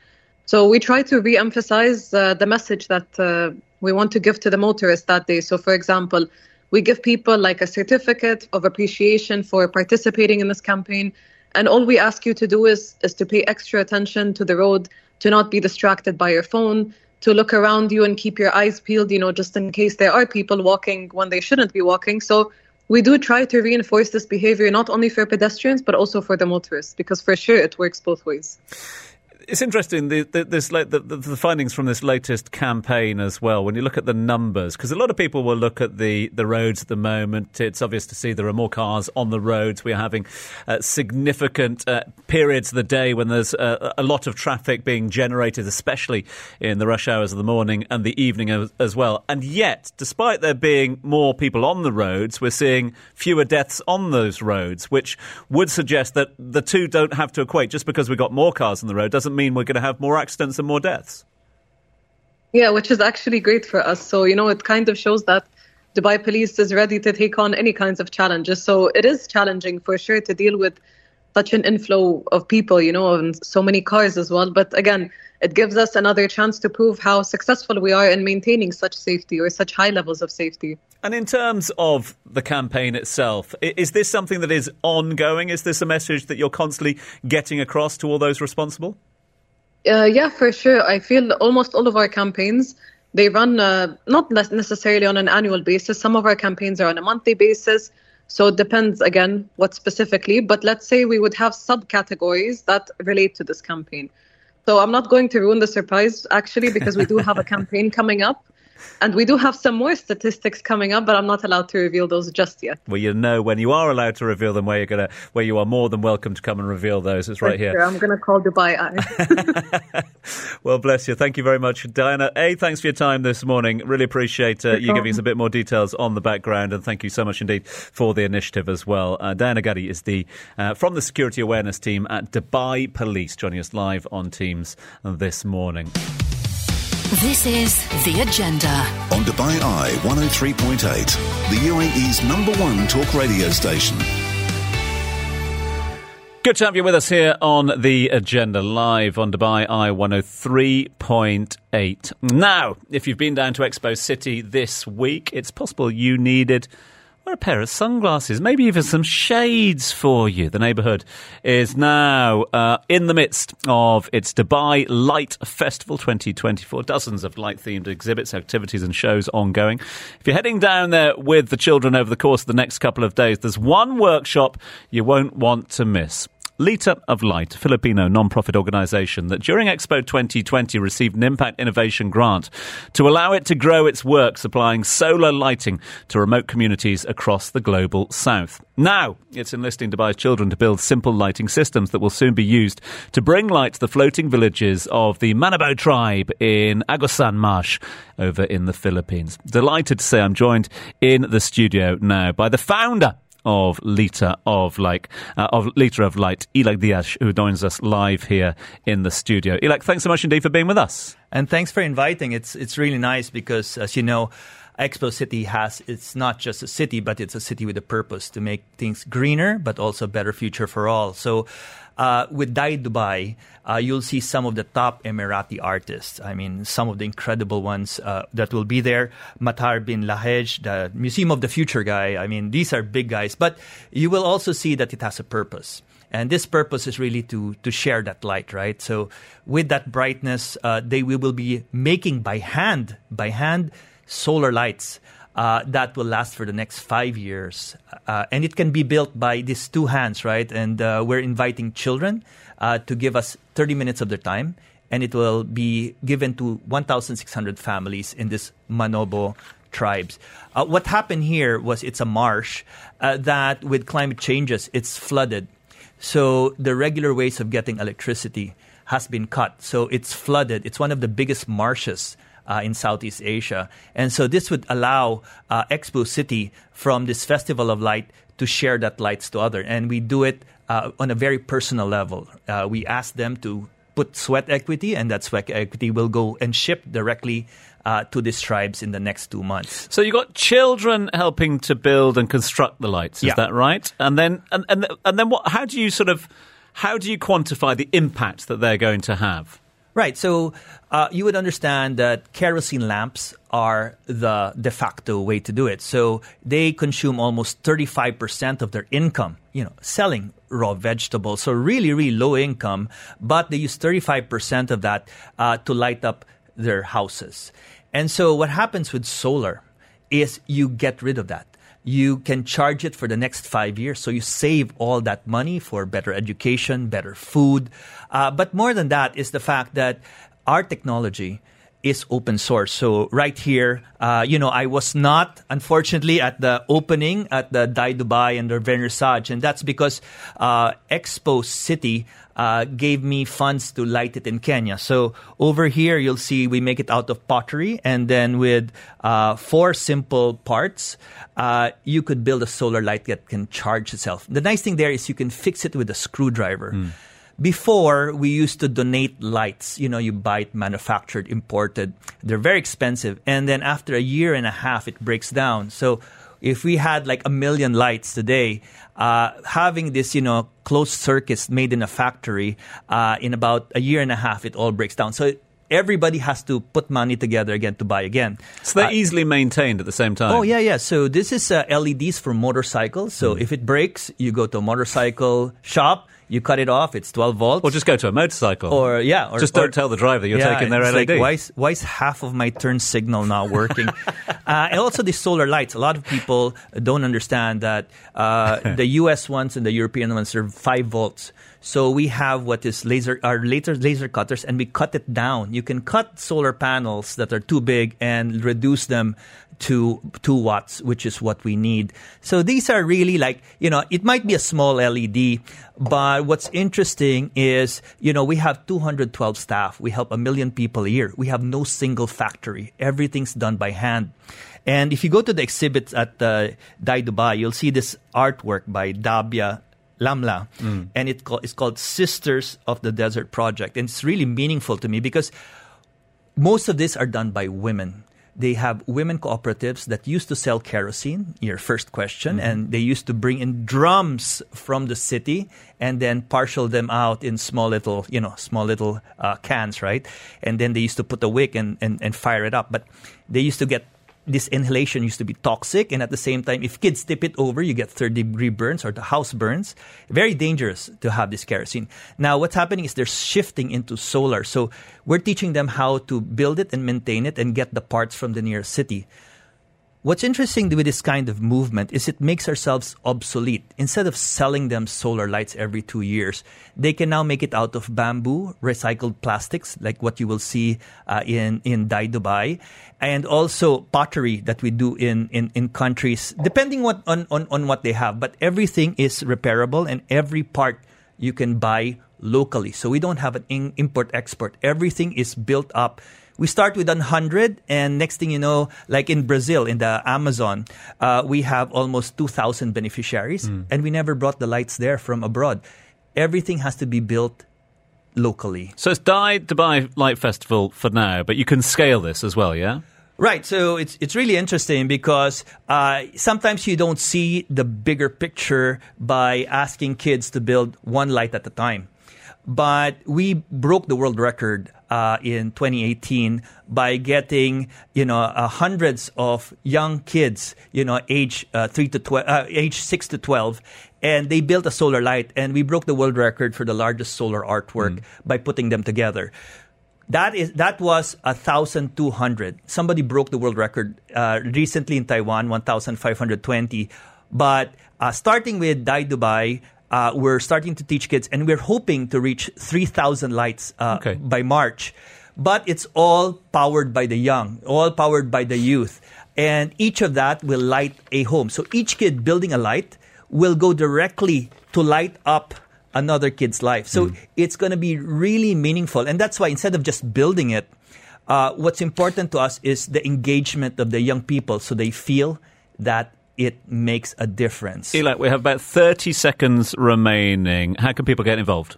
So we try to re-emphasize uh, the message that uh, we want to give to the motorists that day. So for example, we give people like a certificate of appreciation for participating in this campaign. And all we ask you to do is, is to pay extra attention to the road, to not be distracted by your phone, to look around you and keep your eyes peeled, you know, just in case there are people walking when they shouldn't be walking. So we do try to reinforce this behavior not only for pedestrians but also for the motorists because for sure it works both ways it's interesting the, the this the, the, findings from this latest campaign as well. When you look at the numbers, because a lot of people will look at the the roads at the moment. It's obvious to see there are more cars on the roads. We are having uh, significant uh, periods of the day when there's uh, a lot of traffic being generated, especially in the rush hours of the morning and the evening as, as well. And yet, despite there being more people on the roads, we're seeing fewer deaths on those roads, which would suggest that the two don't have to equate. Just because we've got more cars on the road doesn't mean we're going to have more accidents and more deaths. Yeah, which is actually great for us. So, you know, it kind of shows that Dubai police is ready to take on any kinds of challenges. So it is challenging for sure to deal with such an inflow of people, you know, and so many cars as well. But again, it gives us another chance to prove how successful we are in maintaining such safety or such high levels of safety. And in terms of the campaign itself, is this something that is ongoing? Is this a message that you're constantly getting across to all those responsible? Uh, yeah, for sure. I feel almost all of our campaigns they run uh, not necessarily on an annual basis. Some of our campaigns are on a monthly basis. So it depends again what specifically. But let's say we would have subcategories that relate to this campaign. So I'm not going to ruin the surprise actually because we do have a campaign coming up. And we do have some more statistics coming up, but I'm not allowed to reveal those just yet. Well, you know when you are allowed to reveal them, where you're gonna, where you are more than welcome to come and reveal those. It's right here. I'm going to call Dubai Eye. *laughs* *laughs* well, bless you. Thank you very much, Diana. A, thanks for your time this morning. Really appreciate uh, you giving us a bit more details on the background, and thank you so much indeed for the initiative as well. Uh, Diana Gaddy is the uh, from the security awareness team at Dubai Police, joining us live on Teams this morning. This is The Agenda. On Dubai Eye 103.8, the UAE's number one talk radio station. Good to have you with us here on The Agenda, live on Dubai Eye 103.8. Now, if you've been down to Expo City this week, it's possible you needed or a pair of sunglasses, maybe even some shades for you. The neighbourhood is now uh, in the midst of its Dubai Light Festival 2024. Dozens of light themed exhibits, activities, and shows ongoing. If you're heading down there with the children over the course of the next couple of days, there's one workshop you won't want to miss. Liter of Light, a Filipino non-profit organisation that during Expo 2020 received an Impact Innovation grant to allow it to grow its work supplying solar lighting to remote communities across the global south. Now, it's enlisting Dubai's children to build simple lighting systems that will soon be used to bring light to the floating villages of the Manobo tribe in Agusan Marsh over in the Philippines. Delighted to say I'm joined in the studio now by the founder of Liter of like uh, of Liter of Light, Illac Diaz, who joins us live here in the studio. Illac, thanks so much indeed for being with us. And thanks for inviting. It's it's really nice because, as you know, Expo City has it's not just a city, but it's a city with a purpose to make things greener, but also a better future for all. So uh, with Dye Dubai, uh, you'll see some of the top Emirati artists. I mean, some of the incredible ones uh, that will be there. Matar bin Lahej, the Museum of the Future guy. I mean, these are big guys. But you will also see that it has a purpose. And this purpose is really to, to share that light, right? So with that brightness, uh, they we will be making by hand, by hand, solar lights uh, that will last for the next five years. Uh, and it can be built by these two hands, right? And uh, we're inviting children uh, to give us 30 minutes of their time. And it will be given to 1,600 families in this Manobo tribes. Uh, what happened here was it's a marsh uh, that, with climate changes, it's flooded. So the regular ways of getting electricity has been cut. So it's flooded. It's one of the biggest marshes uh, in Southeast Asia. And so this would allow uh, Expo City from this Festival of Light to share that lights to others. And we do it uh, on a very personal level. Uh, we ask them to put sweat equity, and that sweat equity will go and ship directly uh, to these tribes in the next two months. So you got children helping to build and construct the lights, is Yeah. that right? And then and, and and then what? How do you sort of how do you quantify the impact that they're going to have? Right. So uh, you would understand that kerosene lamps are the de facto way to do it. So they consume almost 35% of their income, you know, selling raw vegetables. So really, really low income, but they use 35% of that uh, to light up their houses. And so what happens with solar is you get rid of that you can charge it for the next five years. So you save all that money for better education, better food. Uh, but more than that is the fact that our technology is open source. So right here, uh, you know, I was not, unfortunately, at the opening at the Dai Dubai and the Vernissage, and that's because uh, Expo City uh, gave me funds to light it in Kenya. So over here, you'll see we make it out of pottery, and then with uh, four simple parts, uh, you could build a solar light that can charge itself. The nice thing there is you can fix it with a screwdriver. Before, we used to donate lights. You know, you buy it manufactured, imported. They're very expensive. And then after a year and a half, it breaks down. So if we had like a million lights today, uh, having this, you know, closed circuits made in a factory, uh, in about a year and a half, it all breaks down. So everybody has to put money together again to buy again. So they're Uh, easily maintained at the same time. Oh yeah, yeah. So this is uh, LEDs for motorcycles. So Hmm. if it breaks, you go to a motorcycle shop, you cut it off. It's 12 volts. Or just go to a motorcycle. Or yeah, or, just don't or- tell the driver you're Yeah, taking their LED. Like, why, is, why is half of my turn signal not working? *laughs* uh, and also the solar lights. A lot of people don't understand that uh, the *laughs* U.S. ones and the European ones are five volts. So we have what is laser our laser laser cutters, and we cut it down. You can cut solar panels that are too big and reduce them to two watts, which is what we need. So these are really like you know it might be a small LED, but what's interesting is you know we have 212 staff. We help a million people a year. We have no single factory. Everything's done by hand. And if you go to the exhibits at uh, Dai Dubai, you'll see this artwork by Dabia Lamla, and it call, it's called Sisters of the Desert Project. And it's really meaningful to me because most of these are done by women. They have women cooperatives that used to sell kerosene, your first question, and they used to bring in drums from the city and then partial them out in small little, you know, small little uh, cans, right? And then they used to put a wick and, and, and fire it up. But they used to get this inhalation used to be toxic, and at the same time, if kids tip it over, you get third degree burns or the house burns. Very dangerous to have this kerosene. Now, what's happening is they're shifting into solar. So we're teaching them how to build it and maintain it and get the parts from the nearest city. What's interesting with this kind of movement is it makes ourselves obsolete. Instead of selling them solar lights every two years, they can now make it out of bamboo, recycled plastics, like what you will see uh, in in Dai Dubai, and also pottery that we do in in, in countries, depending what on, on on what they have. But everything is repairable, and every part you can buy locally. So we don't have an in- import export. Everything is built up. We start with 100, and next thing you know, like in Brazil, in the Amazon, uh, we have almost 2,000 beneficiaries, and we never brought the lights there from abroad. Everything has to be built locally. So it's Dai Dubai Light Festival for now, but you can scale this as well, yeah? Right. So it's it's really interesting because uh, sometimes you don't see the bigger picture by asking kids to build one light at a time. But we broke the world record uh, in 2018 by getting you know uh, hundreds of young kids, you know, age uh, three to twelve, uh, age six to twelve, and they built a solar light, and we broke the world record for the largest solar artwork by putting them together That is that was thousand two hundred. Somebody broke the world record uh, recently in Taiwan, one thousand five hundred twenty. But uh, starting with Dai Dubai, uh, we're starting to teach kids, and we're hoping to reach three thousand lights uh, Okay. by March. But it's all powered by the young, all powered by the youth, and each of that will light a home. So each kid building a light will go directly to light up another kid's life. So it's going to be really meaningful. And that's why instead of just building it, uh, what's important to us is the engagement of the young people so they feel that it makes a difference. Eli, we have about 30 seconds remaining. How can people get involved?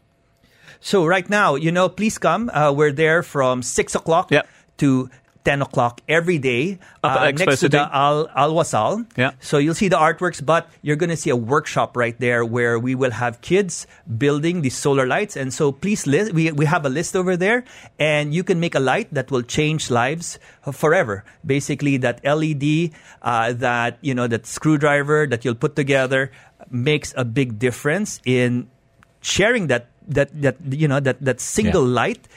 So right now, you know, please come. Uh, we're there from 6 o'clock Yep. to 10 o'clock every day uh, next to the Al, Al Wasal. Yeah. So you'll see the artworks, but you're going to see a workshop right there where we will have kids building these solar lights. And so please, list, we, we have a list over there and you can make a light that will change lives forever. Basically, that LED, uh, that, you know, that screwdriver that you'll put together makes a big difference in sharing that, that, that you know, that, that single Yeah. light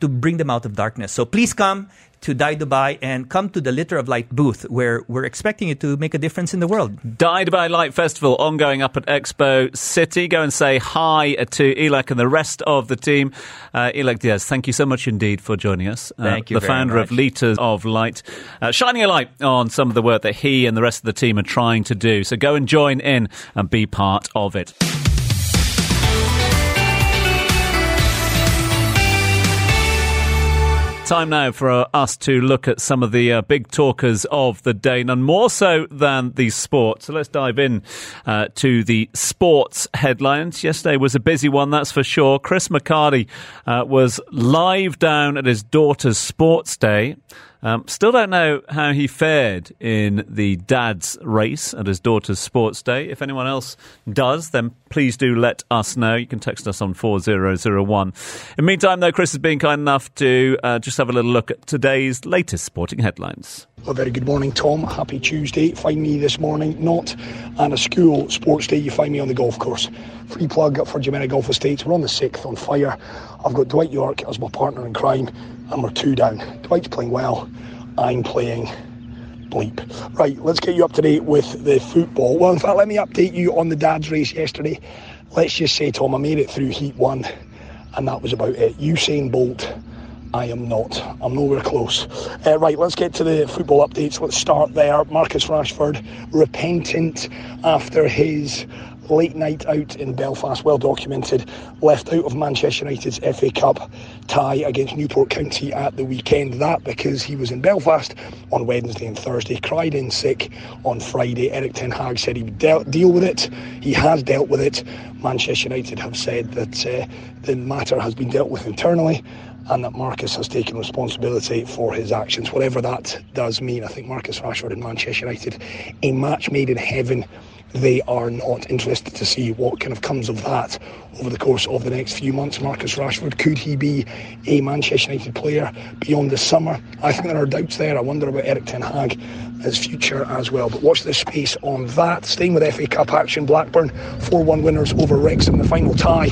to bring them out of darkness. So please come to Dai Dubai and come to the Liter of Light booth where we're expecting you to make a difference in the world. Dubai Light Festival ongoing up at Expo City. Go and say hi to Illac and the rest of the team. Uh, Illac Diaz, thank you so much indeed for joining us. Uh, Thank you The founder of much. Liters of Light, uh, shining a light on some of the work that he and the rest of the team are trying to do. So go and join in and be part of it. Time now for uh, us to look at some of the uh, big talkers of the day, none more so than the sport. So let's dive in uh, to the sports headlines. Yesterday was a busy one, that's for sure. Chris McHardy uh, was live down at his daughter's sports day. Um, still don't know how he fared in the dad's race at his daughter's sports day. If anyone else does, then please do let us know. You can text us on 4001. In the meantime, though, Chris has been kind enough to uh, just have a little look at today's latest sporting headlines. A very good morning, Tom. Happy Tuesday. Find me this morning not on a school sports day. You find me on the golf course. Free plug for Jumeirah Golf Estates. We're on the sixth on fire. I've got Dwight Yorke as my partner in crime, and we're two down. Dwight's playing well. I'm playing bleep. Right, let's get you up to date with the football. Well, in fact, let me update you on the dad's race yesterday. Let's just say, Tom, I made it through Heat 1, and that was about it. Usain Bolt. I am not. I'm nowhere close. Uh, right, let's get to the football updates. Let's start there. Marcus Rashford, repentant after his late night out in Belfast, well documented, left out of Manchester United's FA Cup tie against Newport County at the weekend. That because he was in Belfast on Wednesday and Thursday, cried in sick on Friday. Erik ten Hag said he would de- deal with it. He has dealt with it. Manchester United have said that uh, the matter has been dealt with internally and that Marcus has taken responsibility for his actions, whatever that does mean. I think Marcus Rashford and Manchester United, a match made in heaven. They are not interested to see what kind of comes of that over the course of the next few months. Marcus Rashford, could he be a Manchester United player beyond the summer? I think there are doubts there. I wonder about Erik ten Hag, his future as well. But watch this space on that. Staying with FA Cup action, Blackburn 4 1 winners over Wrexham, the final tie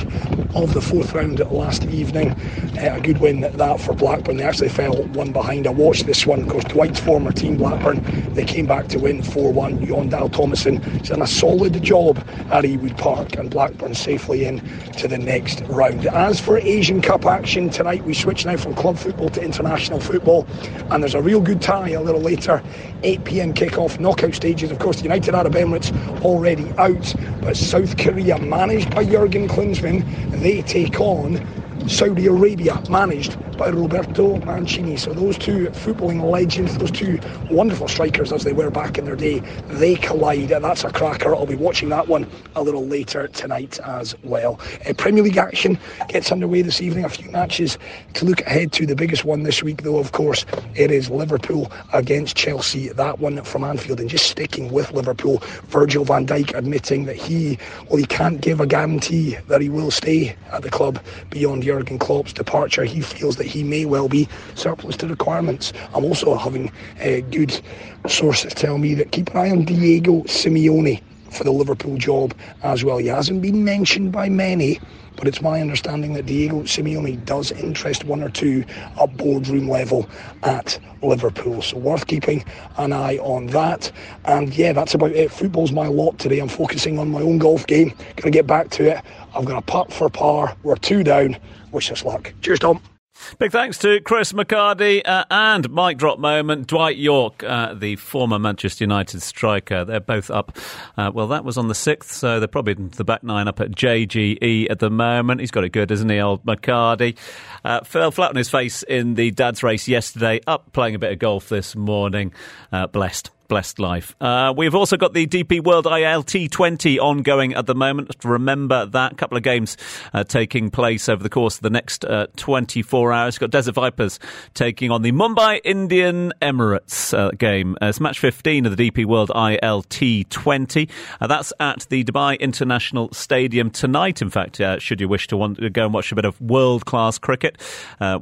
of the fourth round last evening. Uh, a good win at that for Blackburn. They actually fell one behind. I watched this one, of course, Dwight's former team, Blackburn. They came back to win 4 1. Jon Dahl Tomasson has done a solid job at Ewood Park, and Blackburn safely in to the next round. As for Asian Cup action tonight, we switch now from club football to international football, and there's a real good tie a little later. 8 pm kickoff, knockout stages. Of course, the United Arab Emirates already out, but South Korea, managed by Jurgen Klinsmann, they take on Saudi Arabia, managed by Roberto Mancini. So those two footballing legends, those two wonderful strikers as they were back in their day, they collide. And that's a cracker. I'll be watching that one a little later tonight as well. Uh, Premier League action gets underway this evening. A few matches to look ahead to. The biggest one this week, though, of course, it is Liverpool against Chelsea. That one from Anfield. And just sticking with Liverpool, Virgil van Dijk admitting that he, well, he can't give a guarantee that he will stay at the club beyond Jurgen Klopp's departure. He feels that he may well be surplus to requirements. I'm also having uh, good sources tell me that keep an eye on Diego Simeone for the Liverpool job as well. He hasn't been mentioned by many, but it's my understanding that Diego Simeone does interest one or two at boardroom level at Liverpool. So worth keeping an eye on that. And yeah, that's about it. Football's my lot today. I'm focusing on my own golf game. Gonna get back to it. I've got a putt for par. We're two down. Wish us luck. Cheers, Tom. Big thanks to Chris McHardy uh, and Mike drop moment, Dwight Yorke, uh, the former Manchester United striker. They're both up. Uh, well, that was on the 6th, so they're probably in the back nine up at JGE at the moment. He's got it good, isn't he, old McHardy? Uh, fell flat on his face in the dad's race yesterday, up playing a bit of golf this morning. Uh, blessed blessed life. Uh, we've also got the DP World ILT 20 ongoing at the moment. Remember that couple of games uh, taking place over the course of the next uh, 24 hours. We've got Desert Vipers taking on the Mumbai Indian Emirates uh, game. Uh, it's match 15 of the DP World ILT 20. Uh, that's at the Dubai International Stadium tonight. In fact, should you wish to, want to go and watch a bit of world class cricket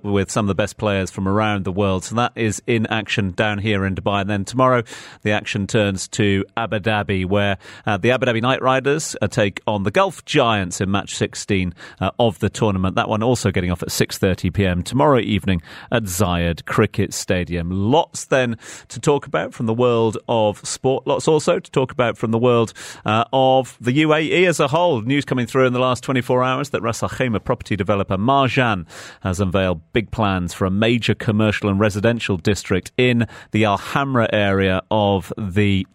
with some of the best players from around the world. So that is in action down here in Dubai. And then tomorrow, the action turns to Abu Dhabi, where uh, the Abu Dhabi Knight Riders uh, take on the Gulf Giants in match 16 uh, of the tournament. That one also getting off at 6:30 p.m. tomorrow evening at Zayed Cricket Stadium. Lots then to talk about from the world of sport. Lots also to talk about from the world uh, of the UAE as a whole. News coming through in the last 24 hours that Ras Al Khaimah property developer Marjan has unveiled big plans for a major commercial and residential district in the Al Hamra area of the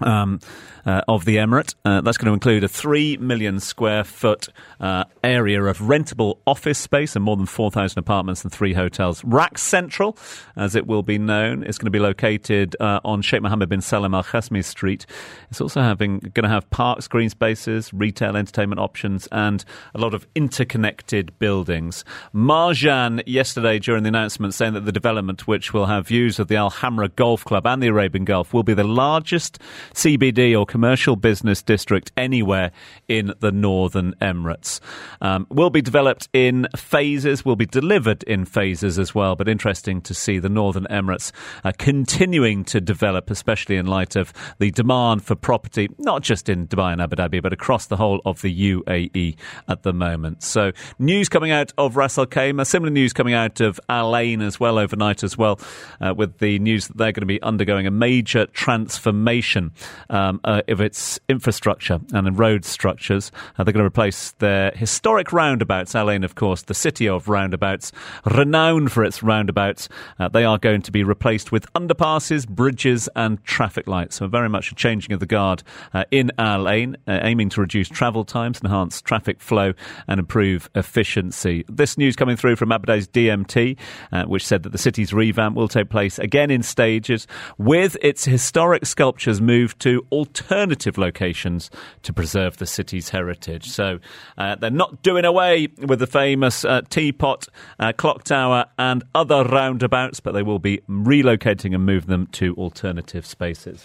um, uh, of the Emirate. Uh, that's going to include a 3 million square foot uh, area of rentable office space and more than 4,000 apartments and three hotels. RAK Central, as it will be known, is going to be located uh, on Sheikh Mohammed bin Salman Al Qasimi Street. It's also having going to have parks, green spaces, retail entertainment options, and a lot of interconnected buildings. Marjan yesterday during the announcement saying that the development, which will have views of the Al Hamra Golf Club and the Arabian Gulf, will be the largest CBD or commercial business district anywhere in the Northern Emirates. Um, will be developed in phases, will be delivered in phases as well, but interesting to see the Northern Emirates uh, continuing to develop, especially in light of the demand for property, not just in Dubai and Abu Dhabi, but across the whole of the UAE at the moment. So, news coming out of Ras Al Khaimah, similar news coming out of Al Ain as well overnight as well, uh, with the news that they're going to be undergoing a major transformation um, uh, of its infrastructure and in road structures. Uh, they're going to replace their historic roundabouts. Al Ain, of course, the city of roundabouts, renowned for its roundabouts. Uh, they are going to be replaced with underpasses, bridges, and traffic lights. So, very much a changing of the guard uh, in Al Ain, uh, aiming to reduce travel times, enhance traffic flow, and improve efficiency. This news coming through from Dhabi's DMT, uh, which said that the city's revamp will take place again in stages, with its historic sculptures moved to alternative locations to preserve the city's heritage. So uh, they're not doing away with the famous uh, teapot, uh, clock tower, and other roundabouts, but they will be relocating and moving them to alternative spaces.